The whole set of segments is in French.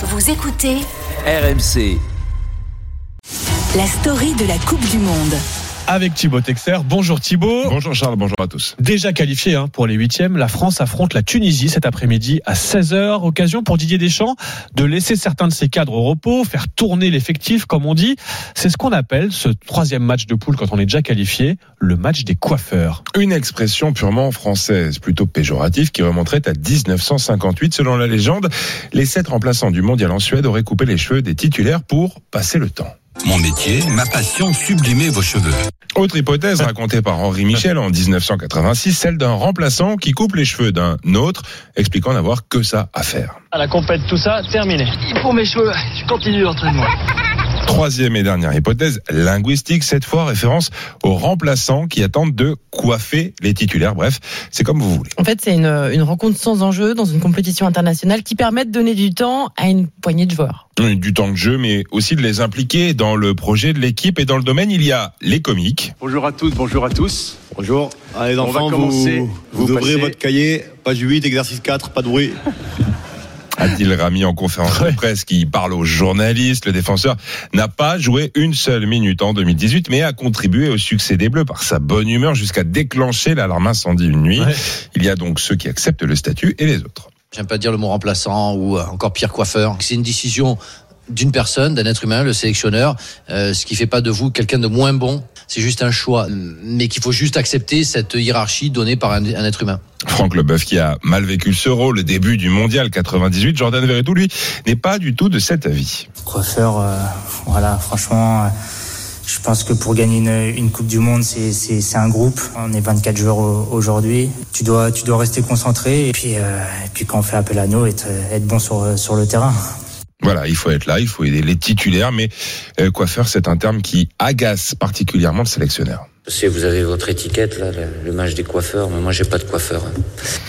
Vous écoutez RMC. la story de la Coupe du Monde. Avec Thibaut Texer. Bonjour Thibaut. Bonjour Charles, bonjour à tous. Déjà qualifié hein, pour les huitièmes, la France affronte la Tunisie cet après-midi à 16h. Occasion pour Didier Deschamps de laisser certains de ses cadres au repos, faire tourner l'effectif comme on dit. C'est ce qu'on appelle ce troisième match de poule quand on est déjà qualifié, le match des coiffeurs. Une expression purement française, plutôt péjorative, qui remonterait à 1958. Selon la légende, les sept remplaçants du mondial en Suède auraient coupé les cheveux des titulaires pour passer le temps. Mon métier, ma passion, sublimer vos cheveux. Autre hypothèse racontée par Henri Michel en 1986, celle d'un remplaçant qui coupe les cheveux d'un autre, expliquant n'avoir que ça à faire. À la compète, tout ça, terminé. Pour mes cheveux, je continue l'entraînement. Troisième et dernière hypothèse, linguistique, cette fois référence aux remplaçants qui attendent de coiffer les titulaires. Bref, c'est comme vous voulez. En fait, c'est une, une rencontre sans enjeu dans une compétition internationale qui permet de donner du temps à une poignée de joueurs. Du temps de jeu, mais aussi de les impliquer dans le projet de l'équipe et dans le domaine, il y a les comiques. Bonjour à toutes, bonjour à tous. Bonjour. Allez, les On va enfants, commencer. vous, Vous vous ouvrez passez- votre cahier, page 8, exercice 4, pas de bruit. Adil Rami en conférence de presse qui parle aux journalistes. Le défenseur n'a pas joué une seule minute en 2018, mais a contribué au succès des Bleus par sa bonne humeur jusqu'à déclencher l'alarme incendie une nuit. Ouais. Il y a donc ceux qui acceptent le statut et les autres. J'aime pas dire le mot remplaçant ou euh, encore pire coiffeur. C'est une décision d'une personne, d'un être humain, le sélectionneur, euh, ce qui fait pas de vous quelqu'un de moins bon. C'est juste un choix, mais qu'il faut juste accepter cette hiérarchie donnée par un, un être humain. Franck Leboeuf qui a mal vécu ce rôle, le début du mondial 98, Jordan Verretou, lui, n'est pas du tout de cet avis. coiffeur, euh, voilà, franchement, euh, je pense que pour gagner une, une Coupe du Monde, c'est- un groupe. On est 24 joueurs au- aujourd'hui. Tu dois, tu dois rester concentré et puis, euh, et puis quand on fait appel à nous, être, être bon sur, sur le terrain. Voilà, il faut être là, il faut aider les titulaires, mais euh, coiffeur, c'est un terme qui agace particulièrement le sélectionneur. Si vous avez votre étiquette, là, le, le match des coiffeurs, mais moi j'ai pas de coiffeur. hein.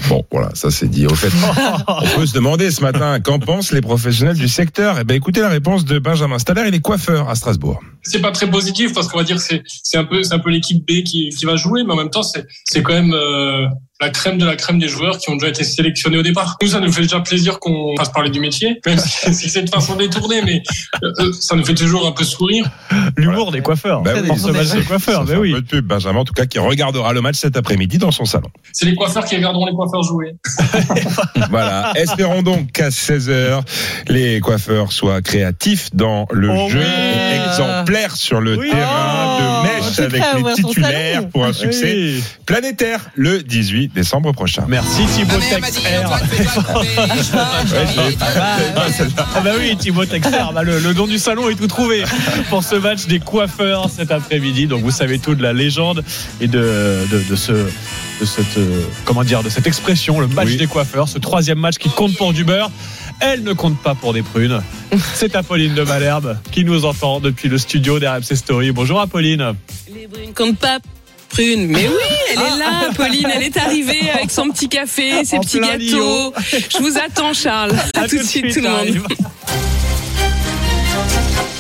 Bon, voilà, ça c'est dit. Au fait, on peut se demander ce matin, qu'en pensent les professionnels du secteur? Eh ben, écoutez la réponse de Benjamin Staller, il est coiffeur à Strasbourg. c'est pas très positif parce qu'on va dire que c'est c'est un peu c'est un peu l'équipe B qui qui va jouer mais en même temps c'est c'est quand même euh, la crème de la crème des joueurs qui ont déjà été sélectionnés au départ. Nous ça nous fait déjà plaisir qu'on fasse parler du métier même si c'est de façon détournée mais euh, ça nous fait toujours un peu sourire. L'humour des coiffeurs. Bah oui, Pour ce match des coiffeurs, Ça mais un oui. Pub, Benjamin, en tout cas, qui regardera le match cet après-midi dans son salon. C'est les coiffeurs qui regarderont les coiffeurs jouer. Voilà. Espérons donc qu'à 16h, les coiffeurs soient créatifs dans le Oh jeu oui. et exemplaires sur le Oui. terrain Oh. de mèche Avec les titulaires pour un succès Oui. planétaire le 18 décembre prochain. Merci Thibaut Texer. Ah bah oui, Thibaut Texer, bah le, le nom du salon est tout trouvé pour ce match des coiffeurs cet après-midi. Donc vous savez tout de la légende et de, de, de ce de cette euh, comment dire de cette expression, le match Oui. des coiffeurs, ce troisième match qui compte pour du beurre. Elle ne compte pas pour des prunes. C'est Apolline de Malherbe qui nous entend depuis le studio d'RMC Story. Bonjour Apolline. Les brunes comptent pas. Prune, mais oui, elle est là, Pauline, elle est arrivée avec son petit café, ses En petits gâteaux. Je vous attends, Charles. À, tout de suite, tout le monde.